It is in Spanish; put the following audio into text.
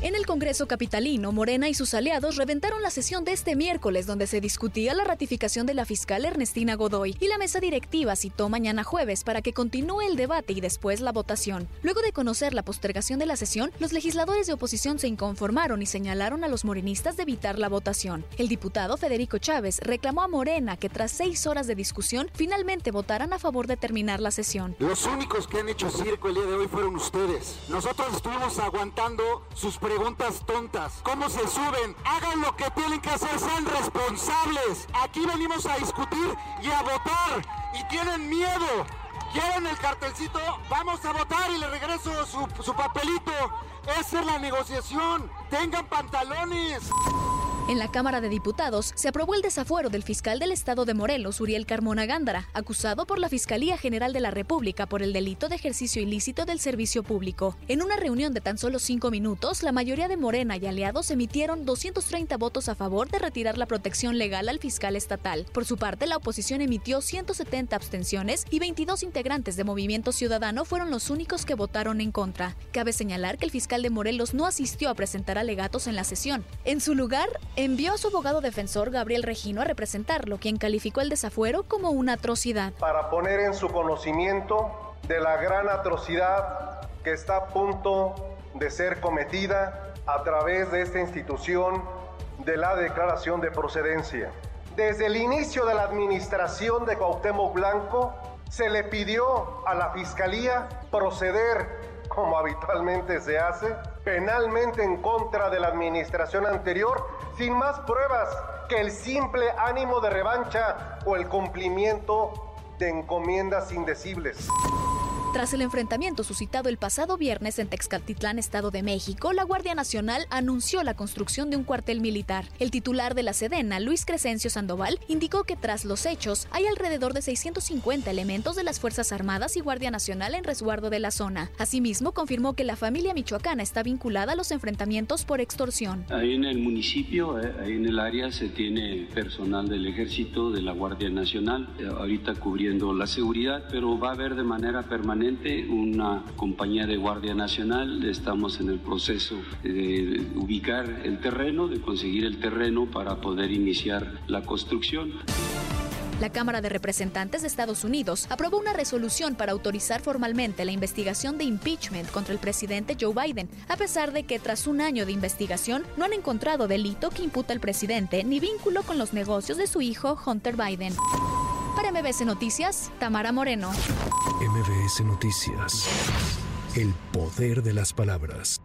En el Congreso Capitalino, Morena y sus aliados reventaron la sesión de este miércoles donde se discutía la ratificación de la fiscal Ernestina Godoy y la mesa directiva citó mañana jueves para que continúe el debate y después la votación. Luego de conocer la postergación de la sesión, los legisladores de oposición se inconformaron y señalaron a los morenistas de evitar la votación. El diputado Federico Chávez reclamó a Morena que tras seis horas de discusión finalmente votaran a favor de terminar la sesión. Los únicos que han hecho circo el día de hoy fueron ustedes. Nosotros estuvimos aguantando sus preguntas tontas. ¿Cómo se suben? Hagan lo que tienen que hacer, sean responsables. Aquí venimos a discutir y a votar. Y tienen miedo. ¿Quieren el cartelcito? Vamos a votar y le regreso su, su papelito. Esa es la negociación. Tengan pantalones. En la Cámara de Diputados se aprobó el desafuero del fiscal del Estado de Morelos, Uriel Carmona Gándara, acusado por la Fiscalía General de la República por el delito de ejercicio ilícito del servicio público. En una reunión de tan solo cinco minutos, la mayoría de Morena y aliados emitieron 230 votos a favor de retirar la protección legal al fiscal estatal. Por su parte, la oposición emitió 170 abstenciones y 22 integrantes de Movimiento Ciudadano fueron los únicos que votaron en contra. Cabe señalar que el fiscal de Morelos no asistió a presentar alegatos en la sesión. En su lugar, envió a su abogado defensor Gabriel Regino a representarlo, quien calificó el desafuero como una atrocidad. Para poner en su conocimiento de la gran atrocidad que está a punto de ser cometida a través de esta institución de la declaración de procedencia. Desde el inicio de la administración de Cuauhtémoc Blanco se le pidió a la Fiscalía proceder como habitualmente se hace, penalmente en contra de la administración anterior, sin más pruebas que el simple ánimo de revancha o el cumplimiento de encomiendas indecibles. Tras el enfrentamiento suscitado el pasado viernes en Texcaltitlán, Estado de México, la Guardia Nacional anunció la construcción de un cuartel militar. El titular de la Sedena, Luis Crescencio Sandoval, indicó que tras los hechos hay alrededor de 650 elementos de las Fuerzas Armadas y Guardia Nacional en resguardo de la zona. Asimismo, confirmó que la familia michoacana está vinculada a los enfrentamientos por extorsión. Ahí en el municipio, eh, ahí en el área, se tiene personal del ejército, de la Guardia Nacional, eh, ahorita cubriendo la seguridad, pero va a haber de manera permanente una compañía de Guardia Nacional. Estamos en el proceso de ubicar el terreno, de conseguir el terreno para poder iniciar la construcción. La Cámara de Representantes de Estados Unidos aprobó una resolución para autorizar formalmente la investigación de impeachment contra el presidente Joe Biden, a pesar de que tras un año de investigación no han encontrado delito que imputa al presidente ni vínculo con los negocios de su hijo Hunter Biden. Para MBS Noticias, Tamara Moreno. MBS Noticias. El poder de las palabras.